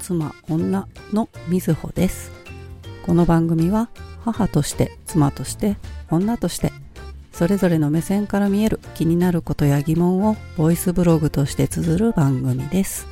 妻、女のみずほです。この番組は母として、妻として、女として、それぞれの目線から見える気になることや疑問をボイスブログとして綴る番組です。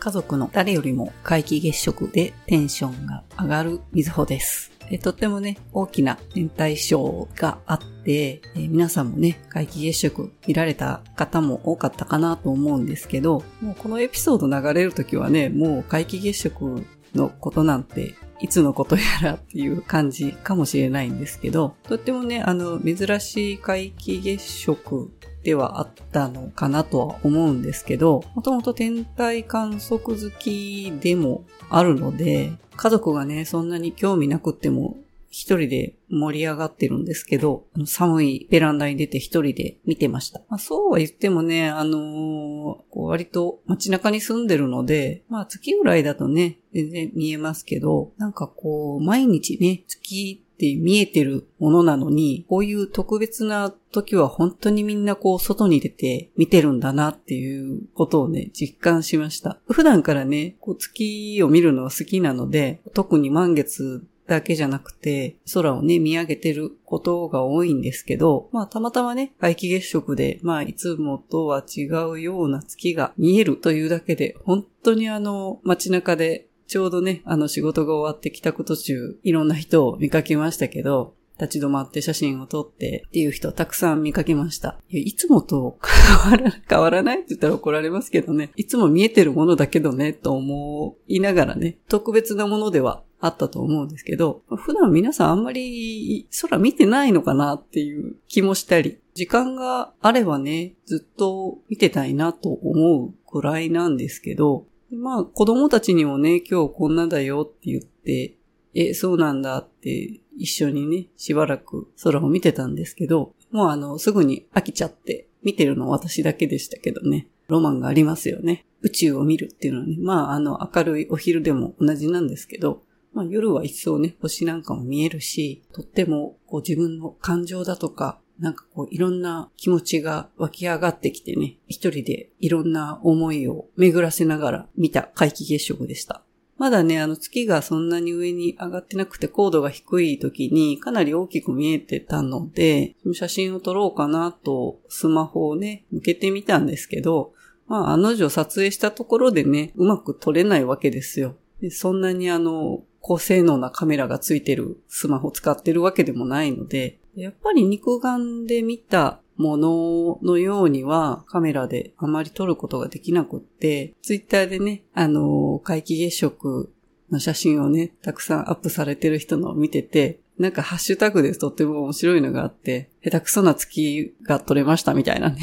家族の誰よりも皆既月食でテンションが上がるみずほです。えとってもね、大きな天体ショーがあって、えー皆さんもね、皆既月食見られた方も多かったかなと思うんですけど、もうこのエピソード流れるときはね、もう皆既月食のことなんて、いつのことやらっていう感じかもしれないんですけど、とってもね、あの、珍しい皆既月食ではあったのかなとは思うんですけど、もともと天体観測好きでもあるので、家族がね、そんなに興味なくっても、一人で盛り上がってるんですけど、あの寒いベランダに出て一人で見てました。まあ、そうは言ってもね、あのーこう割と街中に住んでるので、まあ月ぐらいだとね、全然見えますけど、なんかこう、毎日ね、月って見えてるものなのに、こういう特別な時は本当にみんなこう外に出て見てるんだなっていうことをね、実感しました。普段からね、こう月を見るのは好きなので、特に満月だけじゃなくて、空をね、見上げてることが多いんですけど、まあ、たまたまね、皆既月食で、まあ、いつもとは違うような月が見えるというだけで、本当にあの、街中で、ちょうどね、あの、仕事が終わって帰宅途中、いろんな人を見かけましたけど、立ち止まって写真を撮ってっていう人たくさん見かけました。いやいつもと変わら 変わらないって言ったら怒られますけどね。いつも見えてるものだけどね、と思いながらね、特別なものではあったと思うんですけど、普段皆さんあんまり空見てないのかなっていう気もしたり、時間があればね、ずっと見てたいなと思うくらいなんですけど、まあ子供たちにもね、今日こんなだよって言って、え、そうなんだって一緒にね、しばらく空を見てたんですけど、もうあの、すぐに飽きちゃって、見てるの私だけでしたけどね。ロマンがありますよね。宇宙を見るっていうのはね、まああの、明るいお昼でも同じなんですけど、まあ夜は一層ね、星なんかも見えるし、とってもこう自分の感情だとか、なんかこういろんな気持ちが湧き上がってきてね、一人でいろんな思いを巡らせながら見た皆既月食でした。まだね、あの月がそんなに上に上がってなくて高度が低い時にかなり大きく見えてたので、写真を撮ろうかなとスマホをね、向けてみたんですけど、まあ案の定撮影したところでね、うまく撮れないわけですよ。でそんなにあの、高性能なカメラがついてるスマホ使ってるわけでもないので、やっぱり肉眼で見たもののようにはカメラであまり撮ることができなくって、ツイッターでね、あの、皆既月食の写真をね、たくさんアップされてる人のを見てて、なんかハッシュタグでとっても面白いのがあって、下手くそな月が撮れましたみたいなね。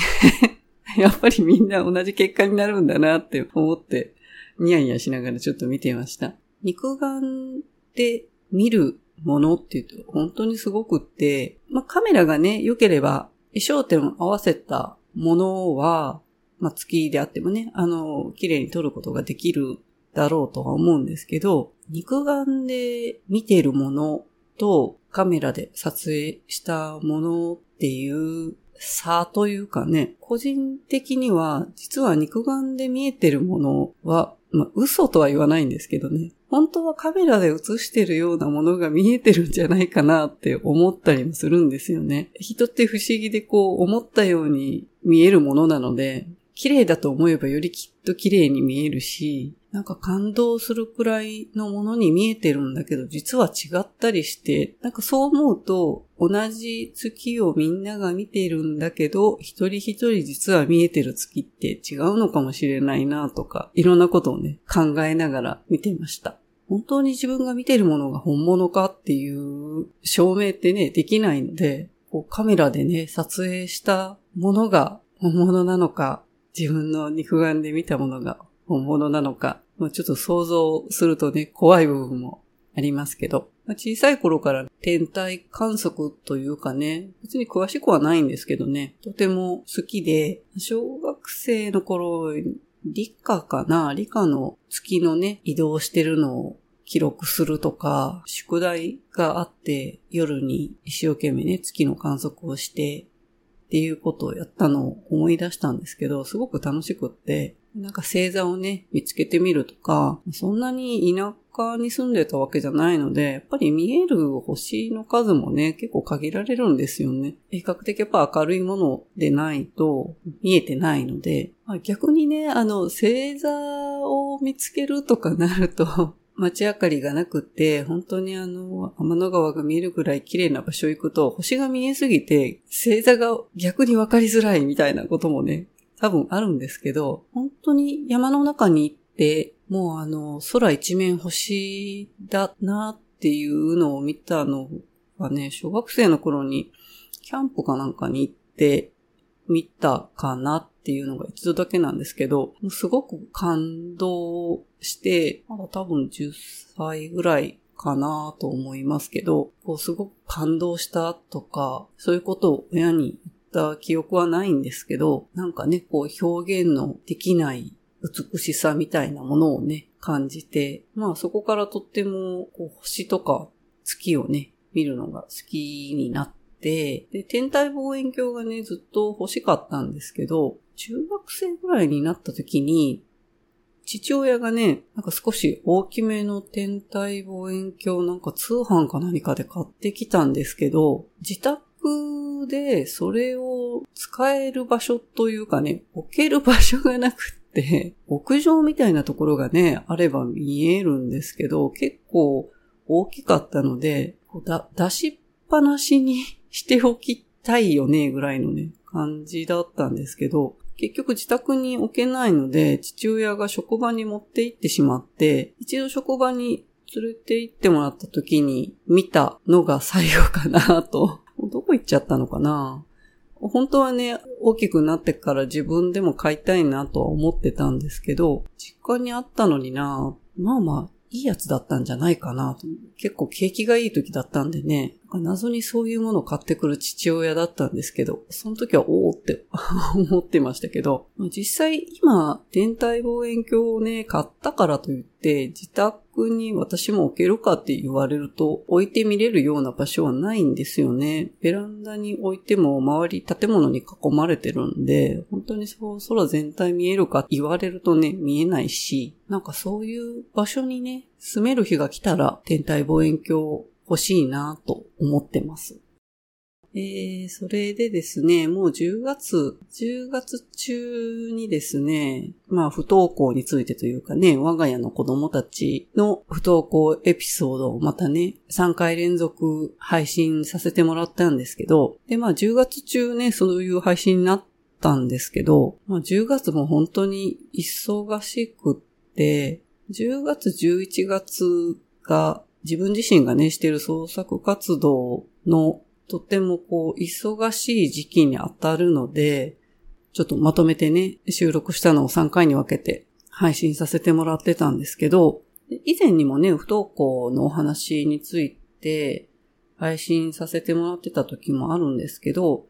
やっぱりみんな同じ結果になるんだなって思って、ニヤニヤしながらちょっと見てました。肉眼で見るものっていうと本当にすごくって、まあ、カメラがね、良ければ、焦点を合わせたものは、まあ、月であってもね、あの、綺麗に撮ることができるだろうとは思うんですけど、肉眼で見てるものとカメラで撮影したものっていう差というかね、個人的には実は肉眼で見えてるものは、まあ、嘘とは言わないんですけどね、本当はカメラで映してるようなものが見えてるんじゃないかなって思ったりもするんですよね。人って不思議でこう思ったように見えるものなので、綺麗だと思えばよりきっと綺麗に見えるし、なんか感動するくらいのものに見えてるんだけど、実は違ったりして、なんかそう思うと、同じ月をみんなが見てるんだけど、一人一人実は見えてる月って違うのかもしれないなとか、いろんなことをね、考えながら見てました。本当に自分が見てるものが本物かっていう証明ってね、できないので、こうカメラでね、撮影したものが本物なのか、自分の肉眼で見たものが本物なのか、まあちょっと想像するとね、怖い部分もありますけど、まあ小さい頃から天体観測というかね、別に詳しくはないんですけどね、とても好きで、小学生の頃、理科かな理科の月のね、移動してるのを記録するとか、宿題があって夜に一生懸命ね、月の観測をして、っていうことをやったのを思い出したんですけど、すごく楽しくって、なんか星座をね、見つけてみるとか、そんなに田舎に住んでたわけじゃないので、やっぱり見える星の数もね、結構限られるんですよね。比較的やっぱ明るいものでないと見えてないので、逆にね、あの、星座を見つけるとかなると、街明かりがなくて、本当にあの、天の川が見えるぐらい綺麗な場所行くと、星が見えすぎて、星座が逆に分かりづらいみたいなこともね、多分あるんですけど、本当に山の中に行って、もうあの、空一面星だなっていうのを見たのはね、小学生の頃にキャンプかなんかに行って見たかなっていうのが一度だけなんですけど、すごく感動して、まだ多分10歳ぐらいかなと思いますけど、こうすごく感動したとか、そういうことを親に言った記憶はないんですけど、なんかね、こう表現のできない美しさみたいなものをね、感じて、まあそこからとってもこう星とか月をね、見るのが好きになって、で、天体望遠鏡がね、ずっと欲しかったんですけど、中学生ぐらいになった時に、父親がね、なんか少し大きめの天体望遠鏡なんか通販か何かで買ってきたんですけど、自宅でそれを使える場所というかね、置ける場所がなくって、屋上みたいなところがね、あれば見えるんですけど、結構大きかったので、だ出しっぱなしにしておきたいよね、ぐらいのね、感じだったんですけど、結局自宅に置けないので、父親が職場に持って行ってしまって、一度職場に連れて行ってもらった時に見たのが最後かなと。どこ行っちゃったのかな？本当はね、大きくなってから自分でも買いたいなとは思ってたんですけど、実家にあったのになまあまあ、いいやつだったんじゃないかなと。結構景気がいい時だったんでね、謎にそういうものを買ってくる父親だったんですけど、その時はおおって 思ってましたけど、実際今、天体望遠鏡をね、買ったからといって、自宅に私も置けるかって言われると、置いてみれるような場所はないんですよね。ベランダに置いても周り建物に囲まれてるんで、本当にそう空全体見えるか言われるとね、見えないし、なんかそういう場所にね、住める日が来たら天体望遠鏡を欲しいなと思ってます。えー、それでですね、もう10月、10月中にですね、まあ不登校についてというかね、我が家の子供たちの不登校エピソードをまたね、3回連続配信させてもらったんですけど、でまあ10月中ね、そういう配信になったんですけど、まあ10月も本当に忙しくって、10月11月が自分自身がね、している創作活動のとてもこう、忙しい時期に当たるので、ちょっとまとめてね、収録したのを3回に分けて配信させてもらってたんですけど、以前にもね、不登校のお話について配信させてもらってた時もあるんですけど、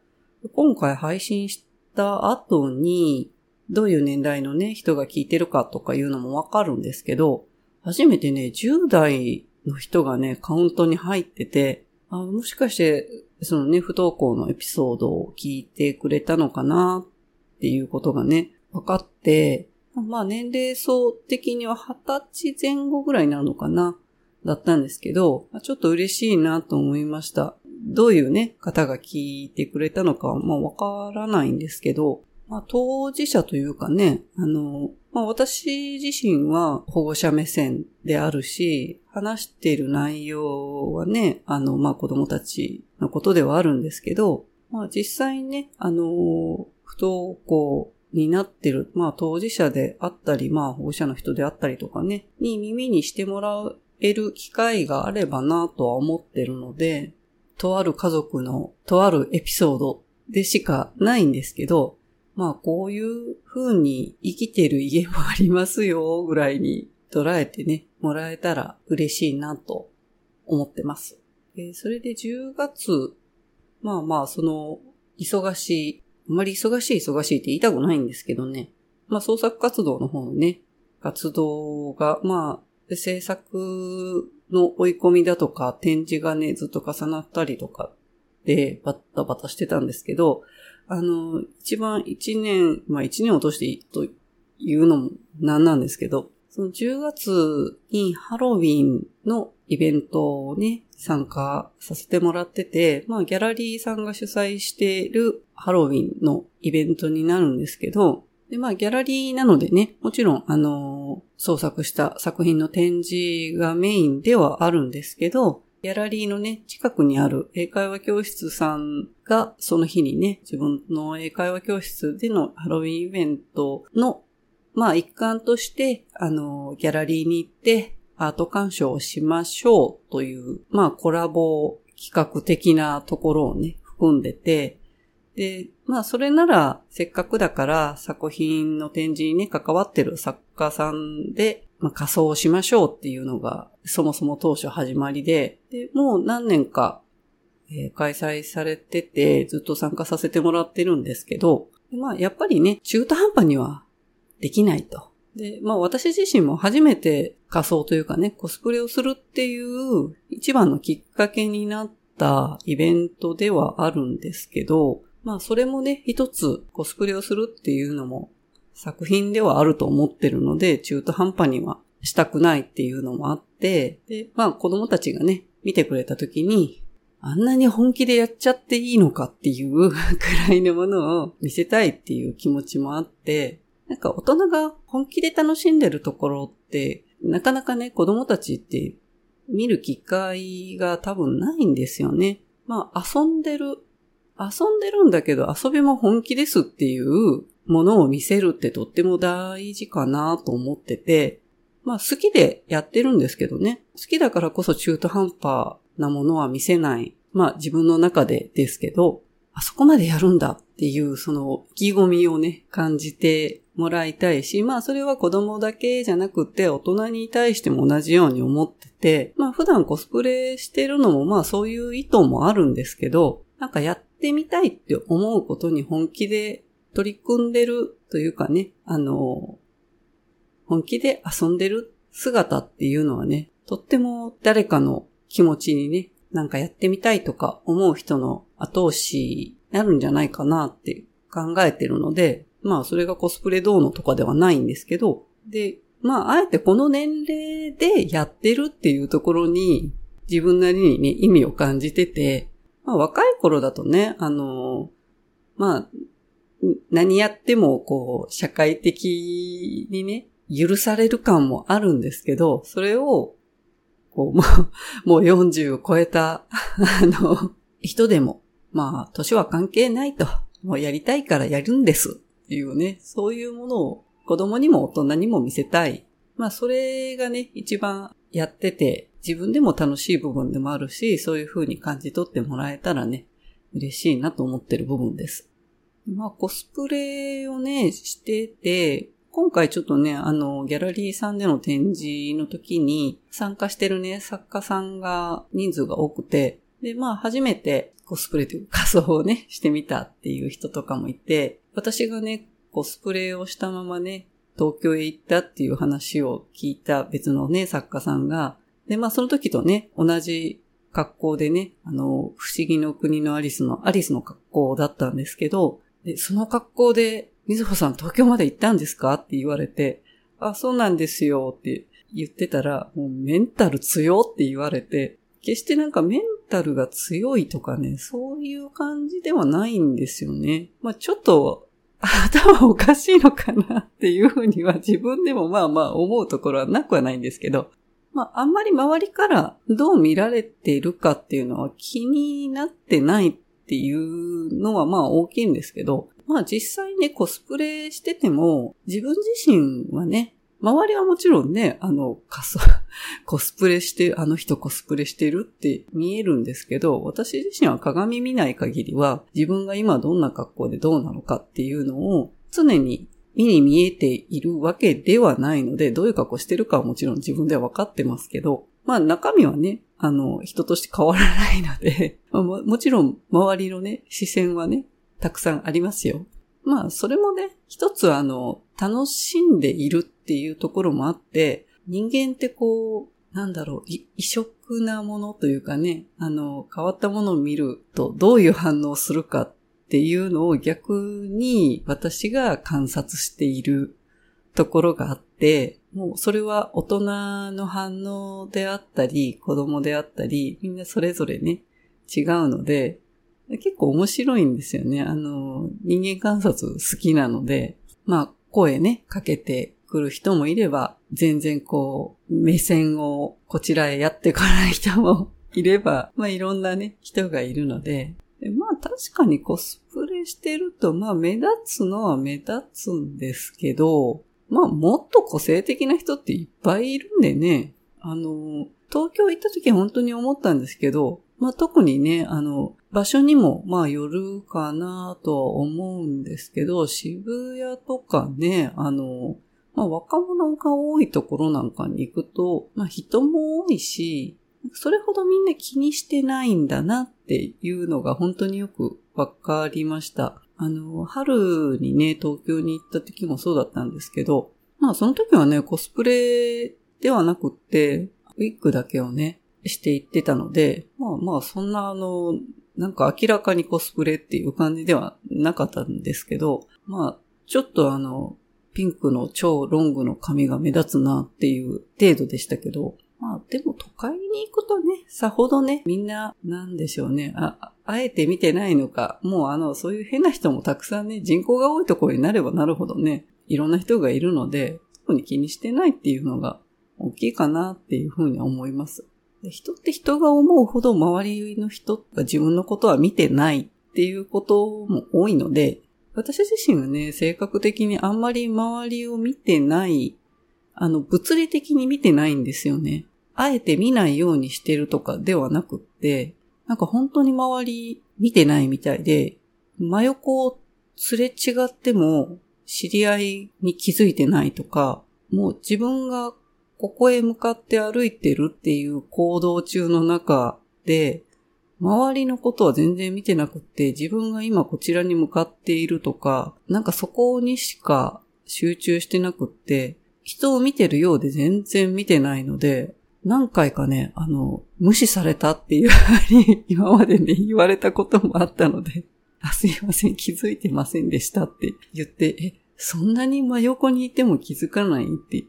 今回配信した後に、どういう年代のね、人が聞いてるかとかいうのもわかるんですけど、初めてね、10代の人がね、カウントに入ってて、あもしかして、そのね、不登校のエピソードを聞いてくれたのかなっていうことがね、分かって、まあ年齢層的には20歳前後ぐらいになるのかな、だったんですけど、ちょっと嬉しいなと思いました。どういうね、方が聞いてくれたのかは、まあわからないんですけど、まあ当事者というかね、あの、まあ私自身は保護者目線であるし、話している内容はね、あの、まあ子供たちのことではあるんですけど、まあ実際ね、あの、不登校になってる、まあ当事者であったり、まあ保護者の人であったりとかね、に耳にしてもらえる機会があればなとは思ってるので、とある家族のとあるエピソードでしかないんですけど、まあこういう風に生きてる家もありますよぐらいに捉えてね、もらえたら嬉しいなと思ってます。えそれで10月、まあまあその忙しい、あまり忙しい忙しいって言いたくないんですけどね。まあ創作活動の方のね、活動が、まあ制作の追い込みだとか展示がね、ずっと重なったりとかでバッタバタしてたんですけど、あの、一番一年、まあ一年落としていいというのもなんなんですけど、その10月にハロウィンのイベントをね、参加させてもらってて、まあギャラリーさんが主催しているハロウィンのイベントになるんですけど、で、まあギャラリーなのでね、もちろんあの、創作した作品の展示がメインではあるんですけど、ギャラリーのね、近くにある英会話教室さんが、その日にね、自分の英会話教室でのハロウィンイベントのまあ一環として、あの、ギャラリーに行ってアート鑑賞をしましょうという、まあコラボ企画的なところをね、含んでて、で、まあそれならせっかくだから作品の展示にね、関わってる作家さんで、まあ仮装しましょうっていうのがそもそも当初始まりで、で、もう何年か、えー、開催されててずっと参加させてもらってるんですけど、まあやっぱりね、中途半端にはできないと。で、まあ私自身も初めて仮装というかね、コスプレをするっていう一番のきっかけになったイベントではあるんですけど、まあそれもね、一つコスプレをするっていうのも作品ではあると思ってるので、中途半端にはしたくないっていうのもあって、で、まあ子供たちがね、見てくれた時に、あんなに本気でやっちゃっていいのかっていう くらいのものを見せたいっていう気持ちもあって、なんか大人が本気で楽しんでるところって、なかなかね、子供たちって見る機会が多分ないんですよね。まあ遊んでる、遊んでるんだけど遊びも本気ですっていうものを見せるってとっても大事かなと思ってて、まあ好きでやってるんですけどね。好きだからこそ中途半端なものは見せない。まあ自分の中でですけど、あそこまでやるんだっていうその意気込みをね、感じてもらいたいし、まあそれは子供だけじゃなくて大人に対しても同じように思ってて、まあ普段コスプレしてるのもまあそういう意図もあるんですけど、なんかやってみたいって思うことに本気で取り組んでるというかね、あの、本気で遊んでる姿っていうのはね、とっても誰かの気持ちにね、なんかやってみたいとか思う人の後押しになるんじゃないかなって考えてるので、まあそれがコスプレどうのとかではないんですけど、で、まああえてこの年齢でやってるっていうところに自分なりにね、意味を感じてて、まあ若い頃だとね、あの、まあ、何やってもこう、社会的にね、許される感もあるんですけど、それを、こう、もう、もう40を超えた、あの、人でも、まあ、年は関係ないと、もうやりたいからやるんですっていうね、そういうものを子供にも大人にも見せたい。まあそれがね、一番やってて自分でも楽しい部分でもあるし、そういう風に感じ取ってもらえたらね、嬉しいなと思ってる部分です。まあコスプレをね、してて、今回ちょっとね、あの、ギャラリーさんでの展示の時に参加してるね、作家さんが人数が多くて、で、まあ初めてコスプレという仮装をね、してみたっていう人とかもいて、私がね、コスプレをしたままね、東京へ行ったっていう話を聞いた別のね、作家さんが、で、まあその時とね、同じ格好でね、あの、不思議の国のアリスの、アリスの格好だったんですけど、で、その格好で、みずほさん東京まで行ったんですか？って言われて、あ、そうなんですよって言ってたら、もうメンタル強って言われて、決してなんかメンタルが強いとかね、そういう感じではないんですよね。まあちょっと頭おかしいのかなっていうふうには自分でもまあまあ思うところはなくはないんですけど、まああんまり周りからどう見られているかっていうのは気になってないっていうのはまあ大きいんですけど、まあ実際ねコスプレしてても自分自身はね、周りはもちろんね、あの、仮装、コスプレして、あの人コスプレしてるって見えるんですけど、私自身は鏡見ない限りは、自分が今どんな格好でどうなのかっていうのを、常に目に見えているわけではないので、どういう格好してるかはもちろん自分では分かってますけど、まあ中身はね、あの、人として変わらないので、ももちろん周りのね、視線はね、たくさんありますよ。まあ、それもね、一つあの、楽しんでいるっていうところもあって、人間ってこう、なんだろう、異色なものというかね、あの、変わったものを見るとどういう反応をするかっていうのを逆に私が観察しているところがあって、もうそれは大人の反応であったり、子供であったり、みんなそれぞれね、違うので、結構面白いんですよね。あの、人間観察好きなので、まあ、声ね、かけてくる人もいれば、全然こう、目線をこちらへやってこない人もいれば、まあいろんなね、人がいるので、でまあ確かにコスプレしてると、まあ目立つのは目立つんですけど、まあもっと個性的な人っていっぱいいるんでね、あの、東京行った時は本当に思ったんですけど、まあ特にね、あの、場所にもまあよるかなとは思うんですけど、渋谷とかね、あの、まあ若者が多いところなんかに行くと、まあ人も多いし、それほどみんな気にしてないんだなっていうのが本当によくわかりました。あの、春にね、東京に行った時もそうだったんですけど、まあその時はね、コスプレではなくって、ウィッグだけをね、していってたので、まあまあそんなあの、なんか明らかにコスプレっていう感じではなかったんですけど、まあちょっとあの、ピンクの超ロングの髪が目立つなっていう程度でしたけど、まあでも都会に行くとね、さほどね、みんな、なんでしょうね。あ、あえて見てないのか、もうあの、そういう変な人もたくさんね、人口が多いところになればなるほどね、いろんな人がいるので、特に気にしてないっていうのが大きいかなっていうふうに思います。で人って人が思うほど周りの人が自分のことは見てないっていうことも多いので、私自身はね、性格的にあんまり周りを見てない、あの、物理的に見てないんですよね。あえて見ないようにしてるとかではなくって、なんか本当に周り見てないみたいで、真横をすれ違っても知り合いに気づいてないとか、もう自分がここへ向かって歩いてるっていう行動中の中で、周りのことは全然見てなくって、自分が今こちらに向かっているとか、なんかそこにしか集中してなくって、人を見てるようで全然見てないので、何回かね、あの、無視されたっていうふうに 今までね、言われたこともあったので、あ、すいません、気づいてませんでしたって言って、え、そんなに真横にいても気づかないって、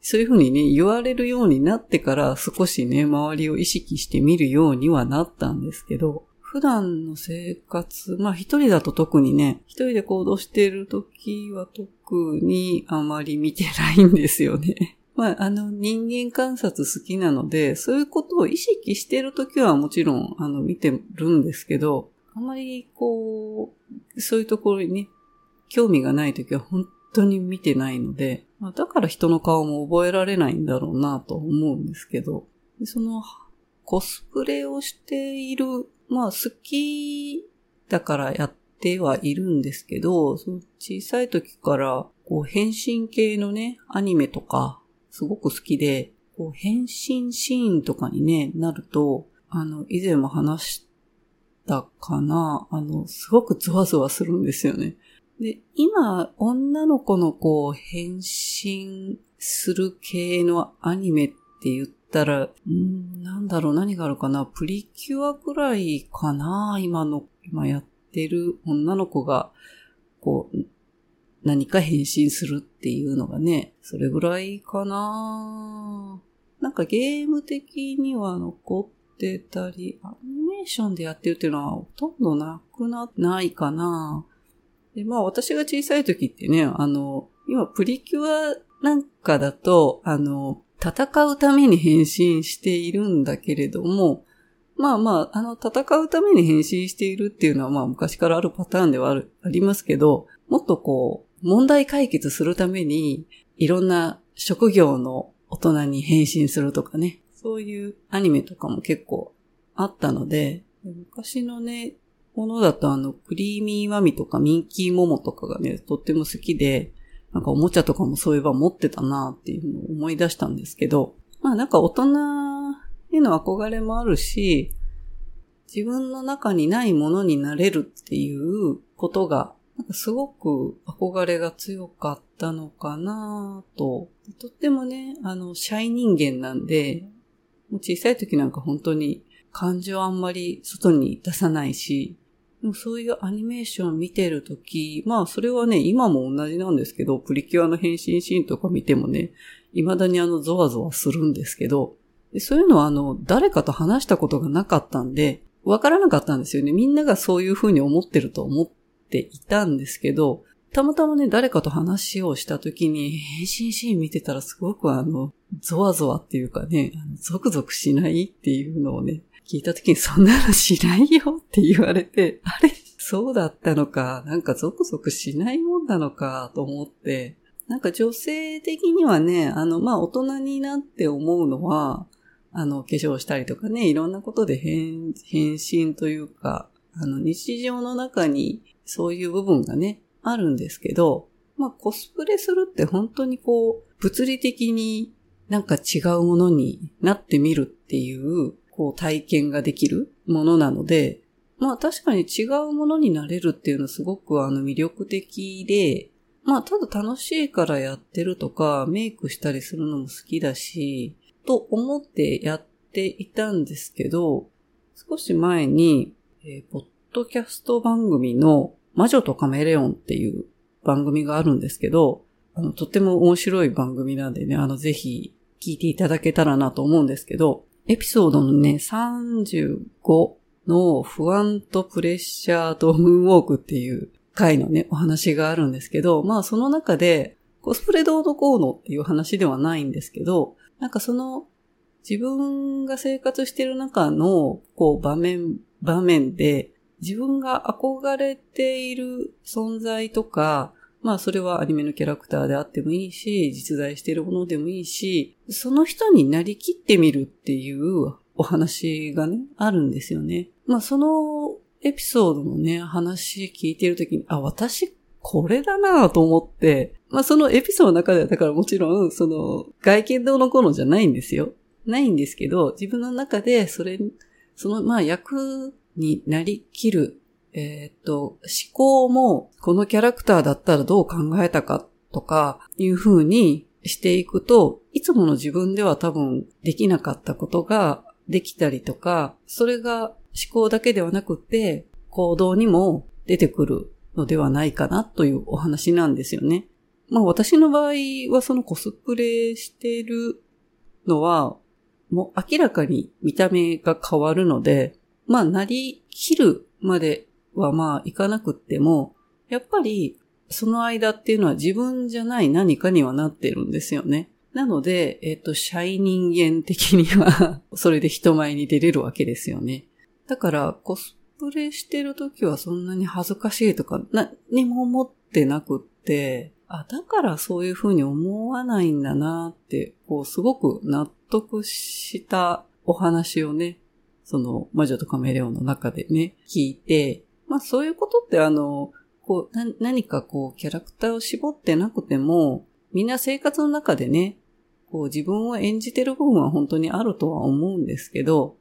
そういうふうにね、言われるようになってから少しね、周りを意識してみるようにはなったんですけど、普段の生活、まあ一人だと特にね、一人で行動している時は特にあまり見てないんですよね。まあ、あの、人間観察好きなので、そういうことを意識してるときはもちろん、あの、見てるんですけど、あまり、こう、そういうところにね、興味がないときは本当に見てないので、まあ、だから人の顔も覚えられないんだろうなと思うんですけど、その、コスプレをしている、まあ、好きだからやってはいるんですけど、その小さい時から、こう、変身系のね、アニメとか、すごく好きで、こう変身シーンとかにね、なると、あの、以前も話したかな、あの、すごくゾワゾワするんですよね。で、今、女の子のこう、変身する系のアニメって言ったら、んなんだろう、何があるかな、プリキュアぐらいかな、今の、今やってる女の子が、こう、何か変身するっていうのがね、それぐらいかな。なんかゲーム的には残ってたり、アニメーションでやってるっていうのはほとんどなくな、ないかな。で、まあ私が小さい時ってね、あの、今プリキュアなんかだと、あの、戦うために変身しているんだけれども、まあまあ、あの、戦うために変身しているっていうのはまあ昔からあるパターンではある、ありますけど、もっとこう、問題解決するために、いろんな職業の大人に変身するとかね、そういうアニメとかも結構あったので、昔のね、ものだとあの、クリーミーマミとかミンキーモモとかがね、とっても好きで、なんかおもちゃとかもそういえば持ってたなっていうのを思い出したんですけど、まあなんか大人への憧れもあるし、自分の中にないものになれるっていうことがなんかすごく憧れが強かったのかなと。とってもね、あの、シャイ人間なんで、もう小さい時なんか本当に感情あんまり外に出さないし、でもそういうアニメーション見てるとき、まあそれはね、今も同じなんですけど、プリキュアの変身シーンとか見てもね、未だにあのゾワゾワするんですけど、そういうのはあの、誰かと話したことがなかったんで、わからなかったんですよね。みんながそういうふうに思ってると思ってていたんですけど、たまたまね、誰かと話をしたときに、変身シーン見てたらすごくあの、ゾワゾワっていうかね、ゾクゾクしないっていうのをね、聞いたときにそんなのしないよって言われて、あれそうだったのか、なんかゾクゾクしないもんなのかと思って、なんか女性的にはね、あの、まあ、大人になって思うのは、あの、化粧したりとかね、いろんなことで変、変身というか、あの、日常の中にそういう部分がね、あるんですけど、まあ、コスプレするって本当にこう、物理的になんか違うものになってみるっていう、こう、体験ができるものなので、まあ確かに違うものになれるっていうのはすごくあの魅力的で、まあただ楽しいからやってるとか、メイクしたりするのも好きだし、と思ってやっていたんですけど、少し前に、えー、ポッドキャスト番組の魔女とカメレオンっていう番組があるんですけど、あの、とっても面白い番組なんでね、あの、ぜひ聞いていただけたらなと思うんですけど、エピソードのね、35の不安とプレッシャーとムーンウォークっていう回のね、お話があるんですけど、まあその中で、コスプレどうのこうのっていう話ではないんですけど、なんかその自分が生活してる中のこう場面、場面で自分が憧れている存在とか、まあそれはアニメのキャラクターであってもいいし、実在しているものでもいいし、その人になりきってみるっていうお話がね、あるんですよね。まあそのエピソードのね、話聞いてるときに、あ、私これだなと思って、まあそのエピソードの中ではだからもちろん、その外見どうのこうのじゃないんですよ。ないんですけど、自分の中でそれ、そのまあ役になりきる、えっ、と、思考もこのキャラクターだったらどう考えたかとかいう風にしていくと、いつもの自分では多分できなかったことができたりとか、それが思考だけではなくて行動にも出てくるのではないかなというお話なんですよね。まあ私の場合はそのコスプレしているのは、もう明らかに見た目が変わるので、まあ、なりきるまではまあ、いかなくっても、やっぱり、その間っていうのは自分じゃない何かにはなってるんですよね。なので、えっ、と、シャイ人間的には それで人前に出れるわけですよね。だから、コスプレしてる時はそんなに恥ずかしいとか何も思ってなくって、あ、だからそういうふうに思わないんだなって、こう、すごく納得したお話をね、その魔女とカメレオンの中でね、聞いて、まあそういうことってあの、こう、な、何かこう、キャラクターを絞ってなくても、みんな生活の中でね、こう自分を演じてる部分は本当にあるとは思うんですけど、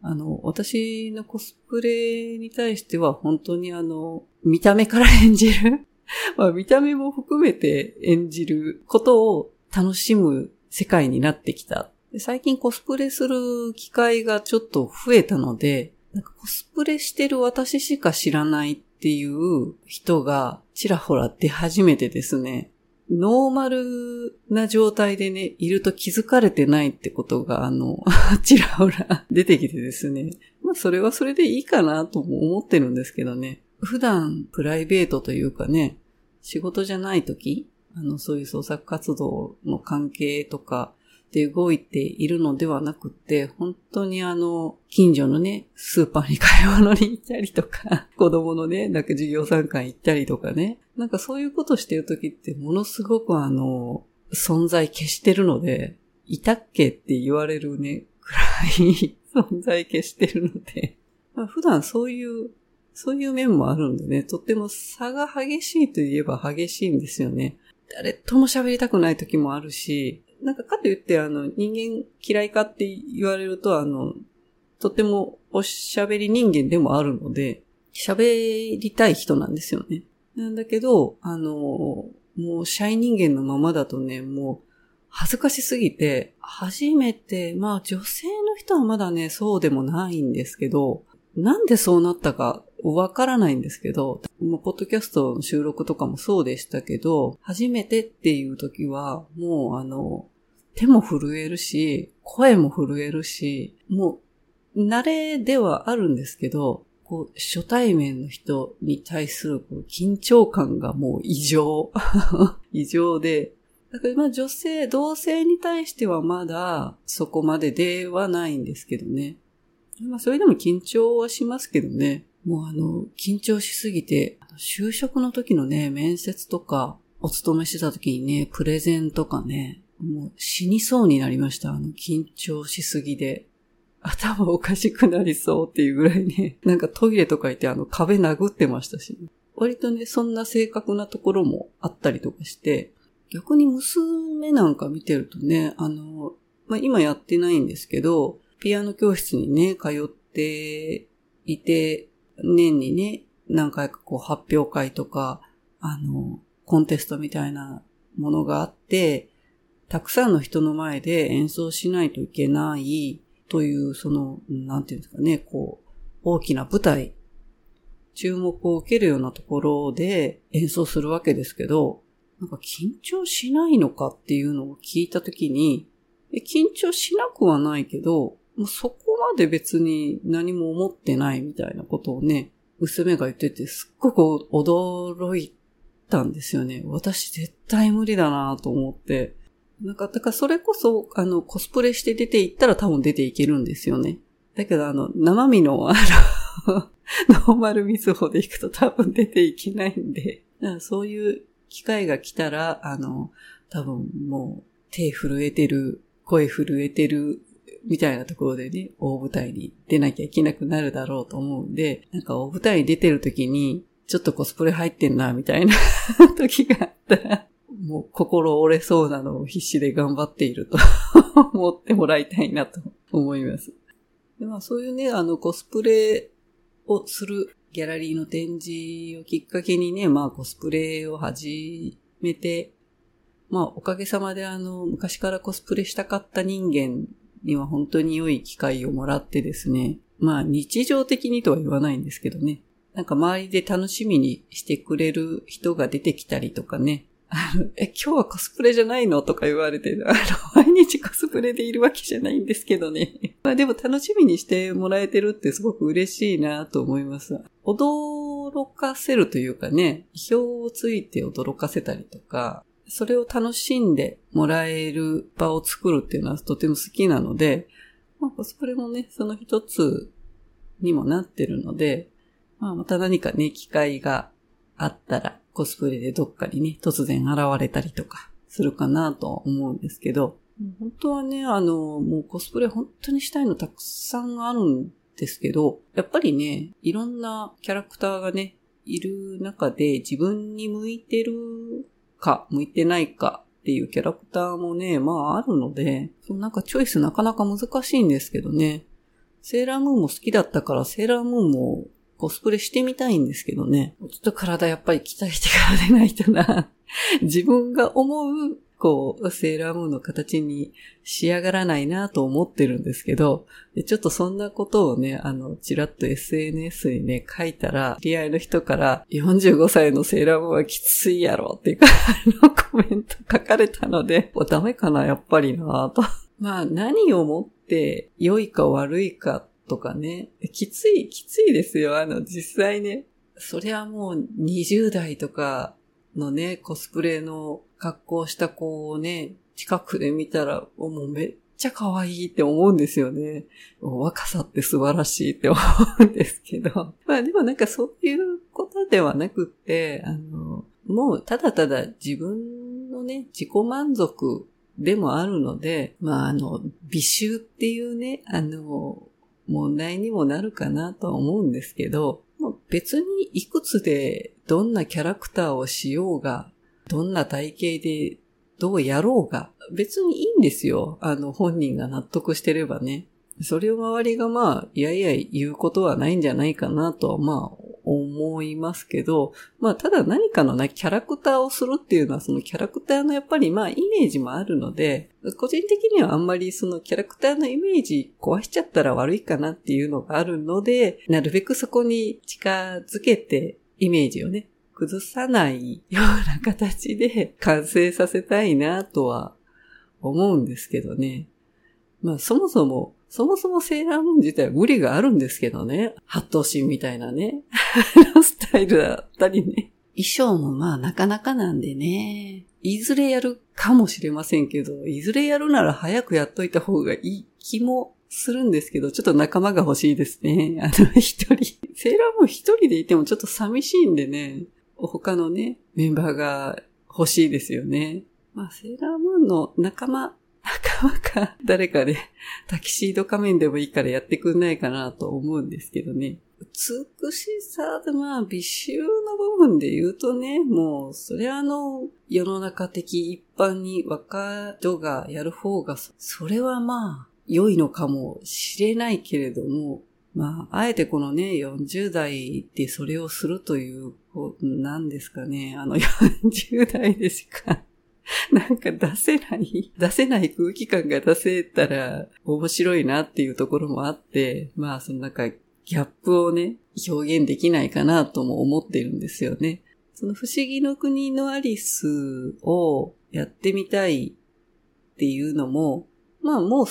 あの、私のコスプレに対しては本当にあの、見た目から演じる まあ見た目も含めて演じることを楽しむ世界になってきたで最近コスプレする機会がちょっと増えたので、なんかコスプレしてる私しか知らないっていう人がちらほら出始めてですね、ノーマルな状態でね、いると気づかれてないってことが、あの、ちらほら出てきてですね。まあ、それはそれでいいかなとも思ってるんですけどね。普段、プライベートというかね、仕事じゃない時、あの、そういう創作活動の関係とか、で動いているのではなくて、本当にあの、近所のね、スーパーに買い物に行ったりとか、子供のね、なんか授業参観行ったりとかね、なんかそういうことしてるときってものすごくあの、存在消してるので、いたっけって言われるね、くらい存在消してるので、まあ、普段そういう、そういう面もあるんでね、とっても差が激しいといえば激しいんですよね。誰とも喋りたくない時もあるし、なんかかといって、あの、人間嫌いかって言われると、あの、とてもおしゃべり人間でもあるので、喋りたい人なんですよね。なんだけど、あの、もうシャイ人間のままだとね、もう恥ずかしすぎて、初めて、まあ女性の人はまだね、そうでもないんですけど、なんでそうなったかわからないんですけど、ポッドキャストの収録とかもそうでしたけど、初めてっていう時は、もうあの、手も震えるし、声も震えるし、もう、慣れではあるんですけど、こう、初対面の人に対するこう緊張感がもう異常。異常で、だからま女性、同性に対してはまだそこまでではないんですけどね。まあそれでも緊張はしますけどね。もうあの、緊張しすぎて、就職の時のね、面接とか、お勤めしてた時にね、プレゼンとかね、もう死にそうになりました。あの、緊張しすぎで。頭おかしくなりそうっていうぐらいね、なんかトイレとか行ってあの壁殴ってましたし、割とね、そんな正確なところもあったりとかして、逆に娘なんか見てるとね、あの、まあ、今やってないんですけど、ピアノ教室にね、通っていて、年にね、何回かこう発表会とか、あの、コンテストみたいなものがあって、たくさんの人の前で演奏しないといけないという、その、なんていうんですかね、こう、大きな舞台、注目を受けるようなところで演奏するわけですけど、なんか緊張しないのかっていうのを聞いたときに、緊張しなくはないけど、もうそこまで別に何も思ってないみたいなことをね、娘が言っててすっごく驚いたんですよね。私絶対無理だなと思って。なんか、だからそれこそ、あの、コスプレして出て行ったら多分出ていけるんですよね。だけど、あの、生身の、あの ノーマルミスホで行くと多分出ていけないんで、そういう機会が来たら、あの、多分もう手震えてる、声震えてる、みたいなところでね、大舞台に出なきゃいけなくなるだろうと思うんで、なんか大舞台に出てる時に、ちょっとコスプレ入ってんな、みたいな 時があったら、もう心折れそうなのを必死で頑張っていると 思ってもらいたいなと思います。でまあ、そういうね、あのコスプレをするギャラリーの展示をきっかけにね、まあコスプレを始めて、まあおかげさまであの昔からコスプレしたかった人間には本当に良い機会をもらってですね、まあ日常的にとは言わないんですけどね、なんか周りで楽しみにしてくれる人が出てきたりとかね、あの、え、今日はコスプレじゃないのとか言われて、あの、毎日コスプレでいるわけじゃないんですけどね。まあでも楽しみにしてもらえてるってすごく嬉しいなと思います。驚かせるというかね、意表をついて驚かせたりとか、それを楽しんでもらえる場を作るっていうのはとても好きなので、まあコスプレもね、その一つにもなってるので、まあまた何かね、機会があったら、コスプレでどっかにね、突然現れたりとかするかなと思うんですけど、本当はね、あの、もうコスプレ本当にしたいのたくさんあるんですけど、やっぱりね、いろんなキャラクターがね、いる中で自分に向いてるか、向いてないかっていうキャラクターもね、まああるので、なんかチョイスなかなか難しいんですけどね。セーラームーンも好きだったから、セーラームーンもコスプレしてみたいんですけどね。ちょっと体やっぱり鍛えてからでないとな。自分が思う、こう、セーラームーンの形に仕上がらないなと思ってるんですけど、ちょっとそんなことをね、あの、ちらっと SNS にね、書いたら、知り合いの人から、45歳のセーラームーンはきついやろっていうか、あの、コメント書かれたので、ダメかな、やっぱりなと。まあ、何をもって良いか悪いかとかね。きつい、きついですよ。あの、実際ね。そりゃもう20代とかのね、コスプレの格好した子をね、近くで見たら、もうめっちゃ可愛いって思うんですよね。若さって素晴らしいって 思うんですけど。まあでもなんかそういうことではなくて、あの、もうただただ自分のね、自己満足でもあるので、まああの、美醜っていうね、あの、問題にもなるかなとは思うんですけど、別にいくつでどんなキャラクターをしようが、どんな体型でどうやろうが、別にいいんですよ。あの、本人が納得してればね。それを周りがまあ、いやいや言うことはないんじゃないかなとはまあ、思いますけど、まあただ何かのね、キャラクターをするっていうのはそのキャラクターのやっぱりまあイメージもあるので、個人的にはあんまりそのキャラクターのイメージ壊しちゃったら悪いかなっていうのがあるので、なるべくそこに近づけてイメージをね、崩さないような形で 完成させたいなとは思うんですけどね。まあそもそも、そもそもセーラームーン自体は無理があるんですけどね。八頭身みたいなね。スタイルだったりね。衣装もまあなかなかなんでね。いずれやるかもしれませんけど、いずれやるなら早くやっといた方がいい気もするんですけど、ちょっと仲間が欲しいですね。あの一人。セーラームーン一人でいてもちょっと寂しいんでね。他のね、メンバーが欲しいですよね。まあ、セーラームーンの仲間、仲間か誰かでタキシード仮面でもいいからやってくんないかなと思うんですけどね。美しさでまあ美醜の部分で言うとね、もうそれはあの世の中的一般に若い人がやる方がそれはまあ良いのかもしれないけれども、まあ、あえてこのね、40代でそれをするという、なんですかね、あの40代でしか なんか出せない、出せない空気感が出せたら面白いなっていうところもあって、まあそのなんかギャップをね、表現できないかなとも思ってるんですよね。その不思議の国のアリスをやってみたいっていうのも、まあもう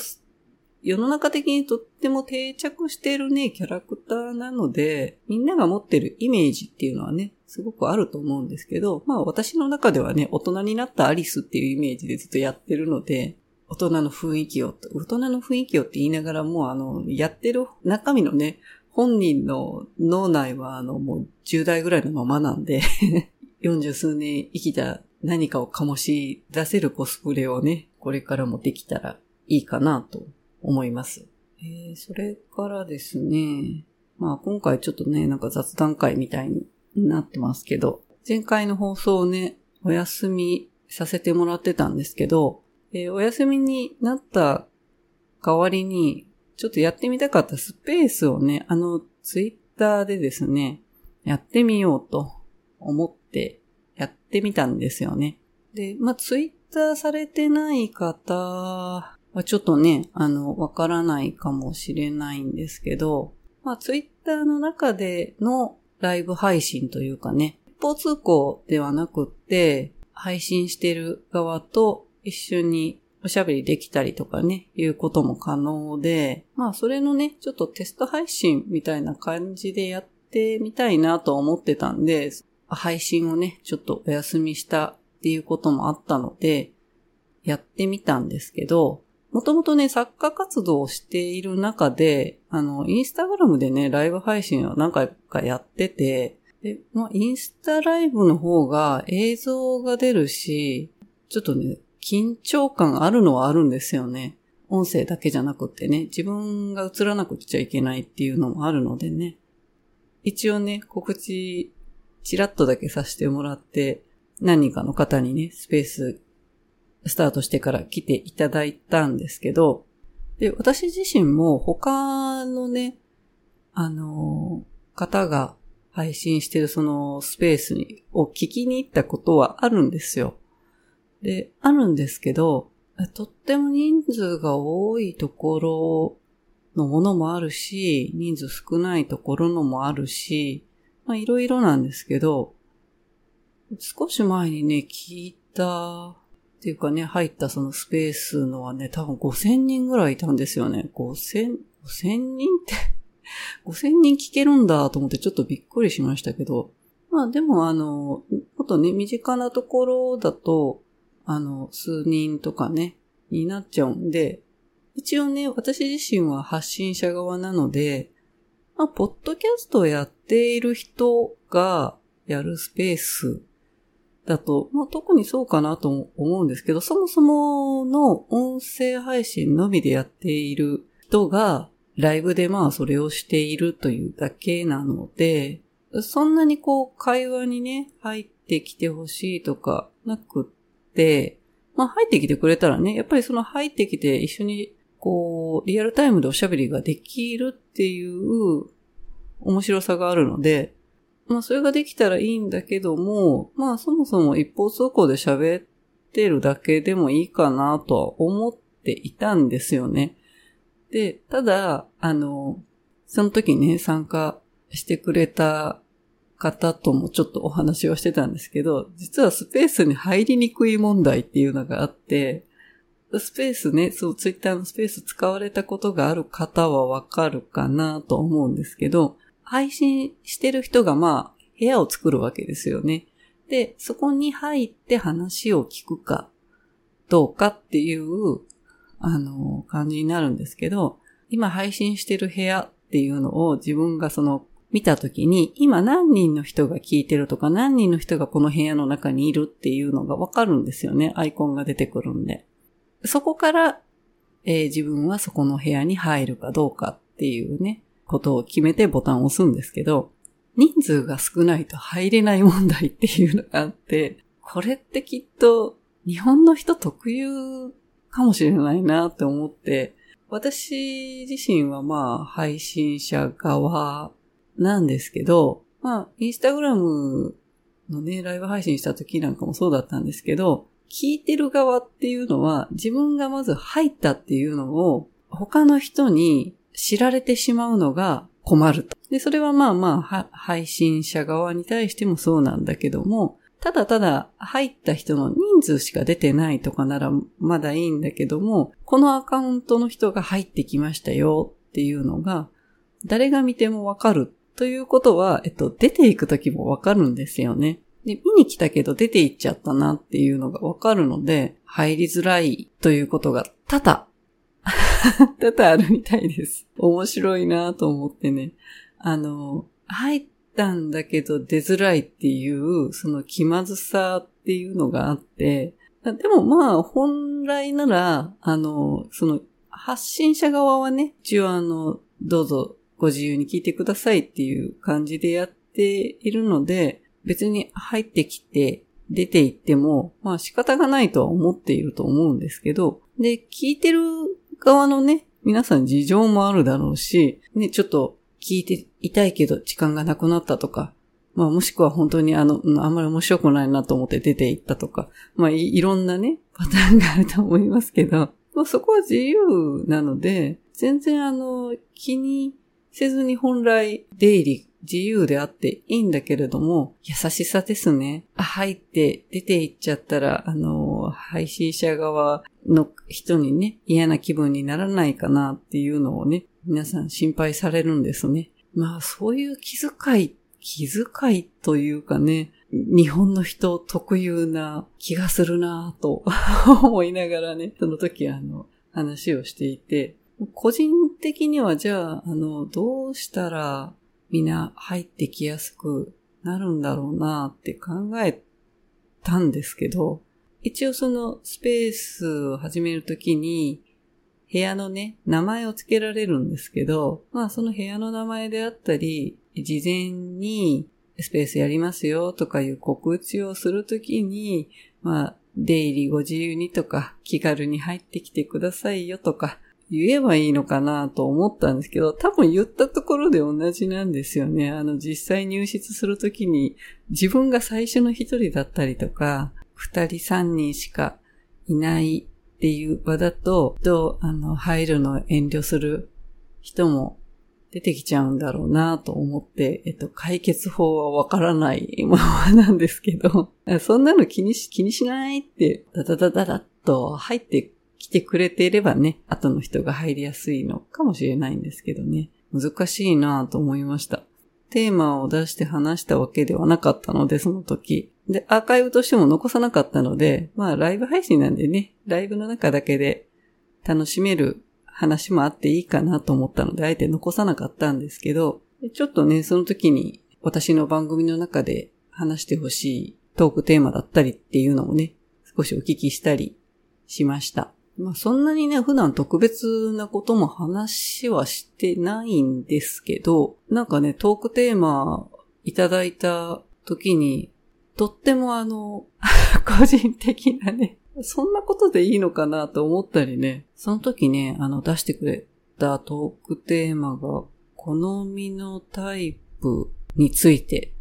世の中的にとっても定着してるね、キャラクターなので、みんなが持ってるイメージっていうのはね、すごくあると思うんですけど、まあ私の中ではね、大人になったアリスっていうイメージでずっとやってるので、大人の雰囲気を、大人の雰囲気をって言いながらもあの、やってる中身のね、本人の脳内はあの、もう10代ぐらいのままなんで 40数年生きた何かを醸し出せるコスプレをね、これからもできたらいいかなと思います。えー、それからですね、まあ今回ちょっとね、なんか雑談会みたいになってますけど、前回の放送をね、お休みさせてもらってたんですけど、えー、お休みになった代わりに、ちょっとやってみたかったスペースをね、あの、ツイッターでですね、やってみようと思ってやってみたんですよね。で、まあ、ツイッターされてない方はちょっとね、あの、わからないかもしれないんですけど、まあ、ツイッターの中でのライブ配信というかね、一方通行ではなくって、配信してる側と一緒におしゃべりできたりとかね、いうことも可能で、まあそれのね、ちょっとテスト配信みたいな感じでやってみたいなと思ってたんで、配信をね、ちょっとお休みしたっていうこともあったので、やってみたんですけど、もともとね、作家活動をしている中で、あの、インスタグラムでね、ライブ配信を何回かやってて、で、まあ、インスタライブの方が映像が出るし、ちょっとね、緊張感あるのはあるんですよね。音声だけじゃなくてね、自分が映らなくちゃいけないっていうのもあるのでね。一応ね、告知、チラッとだけさせてもらって、何人かの方にね、スペーススタートしてから来ていただいたんですけど、で、私自身も他のね、あの方が配信してるそのスペースに、を聞きに行ったことはあるんですよ。で、あるんですけど、とっても人数が多いところのものもあるし、人数少ないところのもあるし、まあいろいろなんですけど、少し前にね、聞いたっていうかね、入ったそのスペースのはね、多分5000人ぐらいいたんですよね。5000、5000人って 5000人聞けるんだと思ってちょっとびっくりしましたけど。まあでもあの、もっとね、身近なところだと、あの、数人とかね、になっちゃうんで、一応ね、私自身は発信者側なので、まあ、ポッドキャストをやっている人がやるスペースだと、まあ、特にそうかなと思うんですけど、そもそもの音声配信のみでやっている人が、ライブでまあそれをしているというだけなので、そんなにこう会話にね、入ってきてほしいとかなくって、まあ入ってきてくれたらね、やっぱりその入ってきて一緒にこう、リアルタイムでおしゃべりができるっていう面白さがあるので、まあそれができたらいいんだけども、まあそもそも一方通行で喋ってるだけでもいいかなとは思っていたんですよね。で、ただ、あの、その時ね、参加してくれた方ともちょっとお話をしてたんですけど、実はスペースに入りにくい問題っていうのがあって、スペースね、そう、ツイッターのスペース使われたことがある方はわかるかなと思うんですけど、配信してる人がまあ、部屋を作るわけですよね。で、そこに入って話を聞くか、どうかっていう、あの、感じになるんですけど、今配信してる部屋っていうのを自分がその見たときに、今何人の人が聞いてるとか、何人の人がこの部屋の中にいるっていうのがわかるんですよね。アイコンが出てくるんで。そこから、えー、自分はそこの部屋に入るかどうかっていうね、ことを決めてボタンを押すんですけど、人数が少ないと入れない問題っていうのがあって、これってきっと日本の人特有かもしれないなって思って、私自身はまあ配信者側なんですけど、まあ、インスタグラムのね、ライブ配信した時なんかもそうだったんですけど、聞いてる側っていうのは自分がまず入ったっていうのを他の人に知られてしまうのが困ると。で、それはまあまあ、配信者側に対してもそうなんだけども、ただただ入った人の人数しか出てないとかならまだいいんだけども、このアカウントの人が入ってきましたよっていうのが、誰が見てもわかるということは、えっと、出ていくときもわかるんですよね。で、見に来たけど出て行っちゃったなっていうのがわかるので、入りづらいということが多々、多々あるみたいです。面白いなと思ってね。あの、入ったんだけど出づらいっていう、その気まずさっていうのがあって、でもまあ、本来なら、あの、その、発信者側はね、一応あの、どうぞご自由に聞いてくださいっていう感じでやっているので、別に入ってきて出て行っても、まあ仕方がないとは思っていると思うんですけど、で、聞いてる側のね、皆さん事情もあるだろうし、ね、ちょっと聞いていたいけど時間がなくなったとか、まあもしくは本当にあの、あんまり面白くないなと思って出て行ったとか、まあいろんなね、パターンがあると思いますけど、まあそこは自由なので、全然あの、気にせずに本来出入り自由であっていいんだけれども、優しさですね。あ、入って出て行っちゃったら、あの、配信者側の人にね、嫌な気分にならないかなっていうのをね、皆さん心配されるんですね。まあ、そういう気遣い、気遣いというかね、日本の人特有な気がするなぁと 思いながらね、その時あの、話をしていて、個人的にはじゃあ、あの、どうしたらみんな入ってきやすくなるんだろうなって考えたんですけど、一応そのスペースを始めるときに、部屋のね、名前を付けられるんですけど、まあその部屋の名前であったり、事前にスペースやりますよとかいう告知をするときに、まあ出入りご自由にとか、気軽に入ってきてくださいよとか、言えばいいのかなと思ったんですけど、多分言ったところで同じなんですよね。あの、実際入室するときに、自分が最初の一人だったりとか、二人三人しかいないっていう場だと、と、あの、入るの遠慮する人も出てきちゃうんだろうなと思って、えっと、解決法はわからないものなんですけど、そんなの気にし、気にしないって、ダダダダダッと入って来てくれていればね、後の人が入りやすいのかもしれないんですけどね。難しいなぁと思いました。テーマを出して話したわけではなかったので、その時。で、アーカイブとしても残さなかったので、まあライブ配信なんでね、ライブの中だけで楽しめる話もあっていいかなと思ったので、あえて残さなかったんですけど、ちょっとね、その時に私の番組の中で話してほしいトークテーマだったりっていうのをね、少しお聞きしたりしました。まあそんなにね、普段特別なことも話はしてないんですけど、なんかね、トークテーマいただいた時に、とってもあの、個人的なね、そんなことでいいのかなと思ったりね、その時ね、あの出してくれたトークテーマが、好みのタイプについて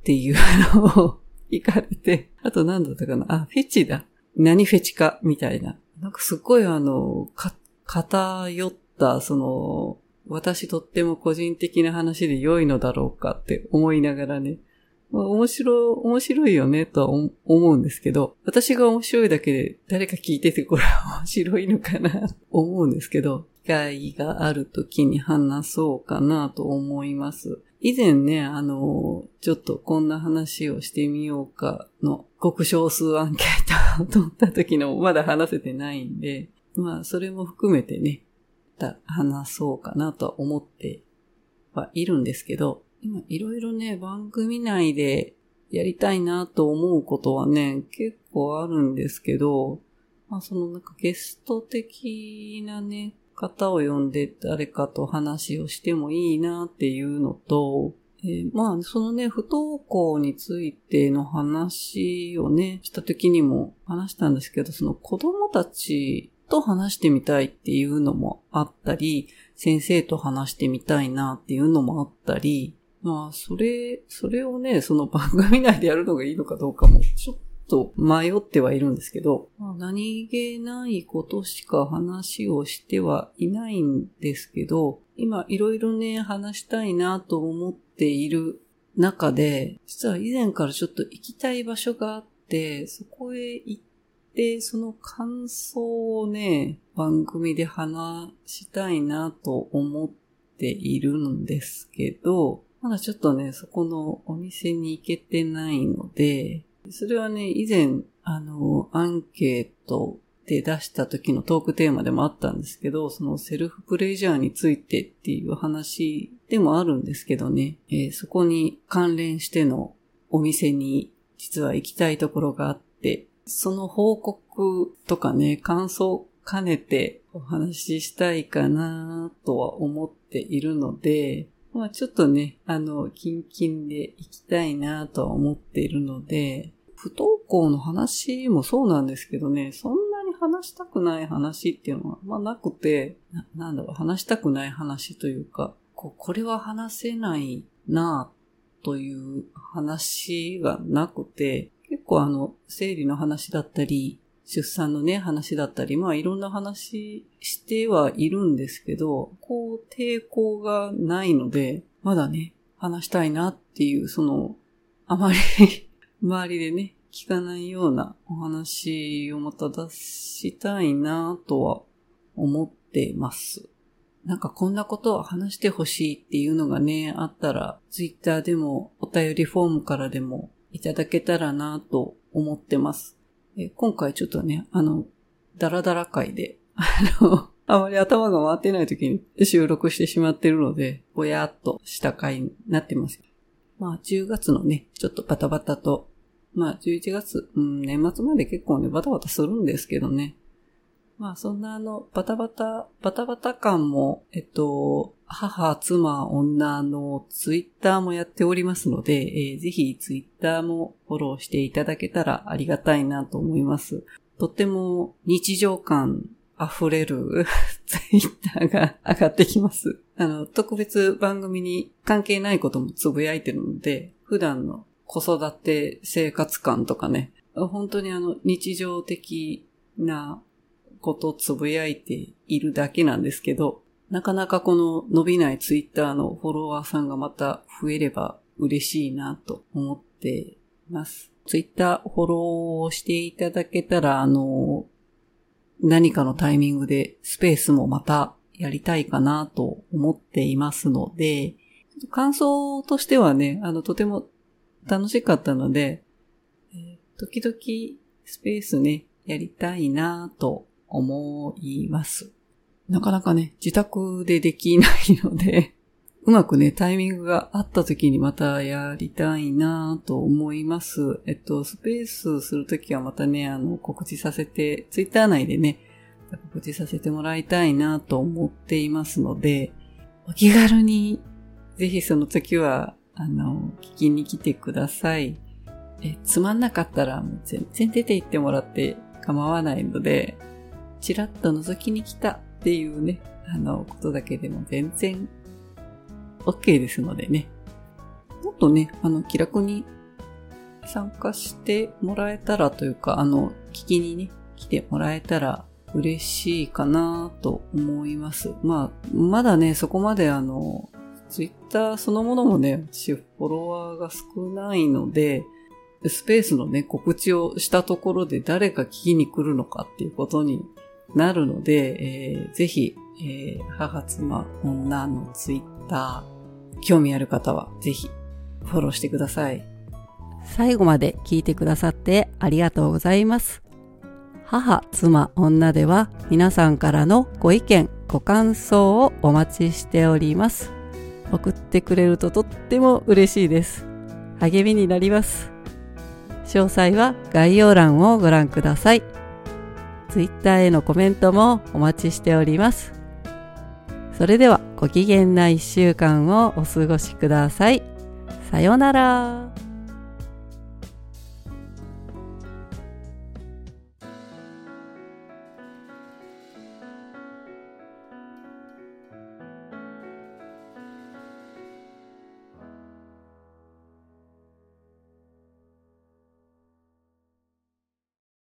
っていうのを聞かれて、あと何だったかなあ、フェチだ。何フェチかみたいな。なんかすごいあの、か、偏った、その、私とっても個人的な話で良いのだろうかって思いながらね、面白、面白いよねとは思うんですけど、私が面白いだけで誰か聞いててこれは面白いのかなと 思うんですけど、機会がある時に話そうかなと思います。以前ね、あの、ちょっとこんな話をしてみようかの、極少数アンケートを取った時のまだ話せてないんで、まあ、それも含めてね、話そうかなとは思ってはいるんですけど、今いろいろね、番組内でやりたいなと思うことはね、結構あるんですけど、まあそのなんかゲスト的なね、方を呼んで誰かと話をしてもいいなっていうのと、えー、まあそのね、不登校についての話をね、した時にも話したんですけど、その子供たちと話してみたいっていうのもあったり、先生と話してみたいなっていうのもあったり、まあ、それ、それをね、その番組内でやるのがいいのかどうかも、ちょっと迷ってはいるんですけど、まあ、何気ないことしか話をしてはいないんですけど、今いろいろね、話したいなと思っている中で、実は以前からちょっと行きたい場所があって、そこへ行って、その感想をね、番組で話したいなと思っているんですけど、まだちょっとね、そこのお店に行けてないので、それはね、以前、あの、アンケートで出した時のトークテーマでもあったんですけど、そのセルフプレジャーについてっていう話でもあるんですけどね、えー、そこに関連してのお店に実は行きたいところがあって、その報告とかね、感想兼ねてお話ししたいかなとは思っているので、まあちょっとね、あの、キンキンで行きたいなとは思っているので、不登校の話もそうなんですけどね、そんなに話したくない話っていうのは、まあなくて、ななんだろう、話したくない話というか、こうこれは話せないなという話がなくて、結構あの、生理の話だったり、出産のね、話だったり、まあいろんな話してはいるんですけど、こう抵抗がないので、まだね、話したいなっていう、その、あまり 周りでね、聞かないようなお話をまた出したいなとは思ってます。なんかこんなことを話してほしいっていうのがね、あったら、ツイッターでもお便りフォームからでもいただけたらなと思ってます。え今回ちょっとね、あの、ダラダラ会で、あの、あまり頭が回ってない時に収録してしまってるので、ぼやっとした回になってます。まあ、10月のね、ちょっとバタバタと、まあ、11月、うん、年末まで結構ね、バタバタするんですけどね。まあ、そんなあの、バタバタ、バタバタ感も、えっと、母、妻、女のツイッターもやっておりますので、えー、ぜひツイッターもフォローしていただけたらありがたいなと思います。とっても日常感溢れる ツイッターが上がってきます。あの、特別番組に関係ないこともつぶやいてるので、普段の子育て生活感とかね、本当にあの日常的なことをつぶやいているだけなんですけど、なかなかこの伸びないツイッターのフォロワーさんがまた増えれば嬉しいなと思っています。ツイッターフォローをしていただけたら、あの、何かのタイミングでスペースもまたやりたいかなと思っていますので、感想としてはね、あの、とても楽しかったので、時々スペースね、やりたいなと思います。なかなかね、自宅でできないので うまくね、タイミングがあった時にまたやりたいなと思います。えっと、スペースするときはまたね、あの、告知させて、ツイッター内でね、告知させてもらいたいなと思っていますので、お気軽に、ぜひその時は、あの、聞きに来てください。え、つまんなかったら、全然出て行ってもらって構わないので、ちらっと覗きに来たっていうね、あの、ことだけでも全然 OK ですのでね。もっとね、あの、気楽に参加してもらえたらというか、あの、聞きにね、来てもらえたら嬉しいかなと思います。まあ、まだね、そこまであの、ツイッターそのものもね、私フォロワーが少ないので、スペースのね、告知をしたところで誰が聞きに来るのかっていうことになるので、えー、ぜひ、えー、母、妻、女のツイッター、興味ある方はぜひフォローしてください。最後まで聞いてくださってありがとうございます。母、妻、女では皆さんからのご意見、ご感想をお待ちしております。送ってくれるととっても嬉しいです。励みになります。詳細は概要欄をご覧ください。Twitter へのコメントもお待ちしております。それではご機嫌な1週間をお過ごしください。さようなら。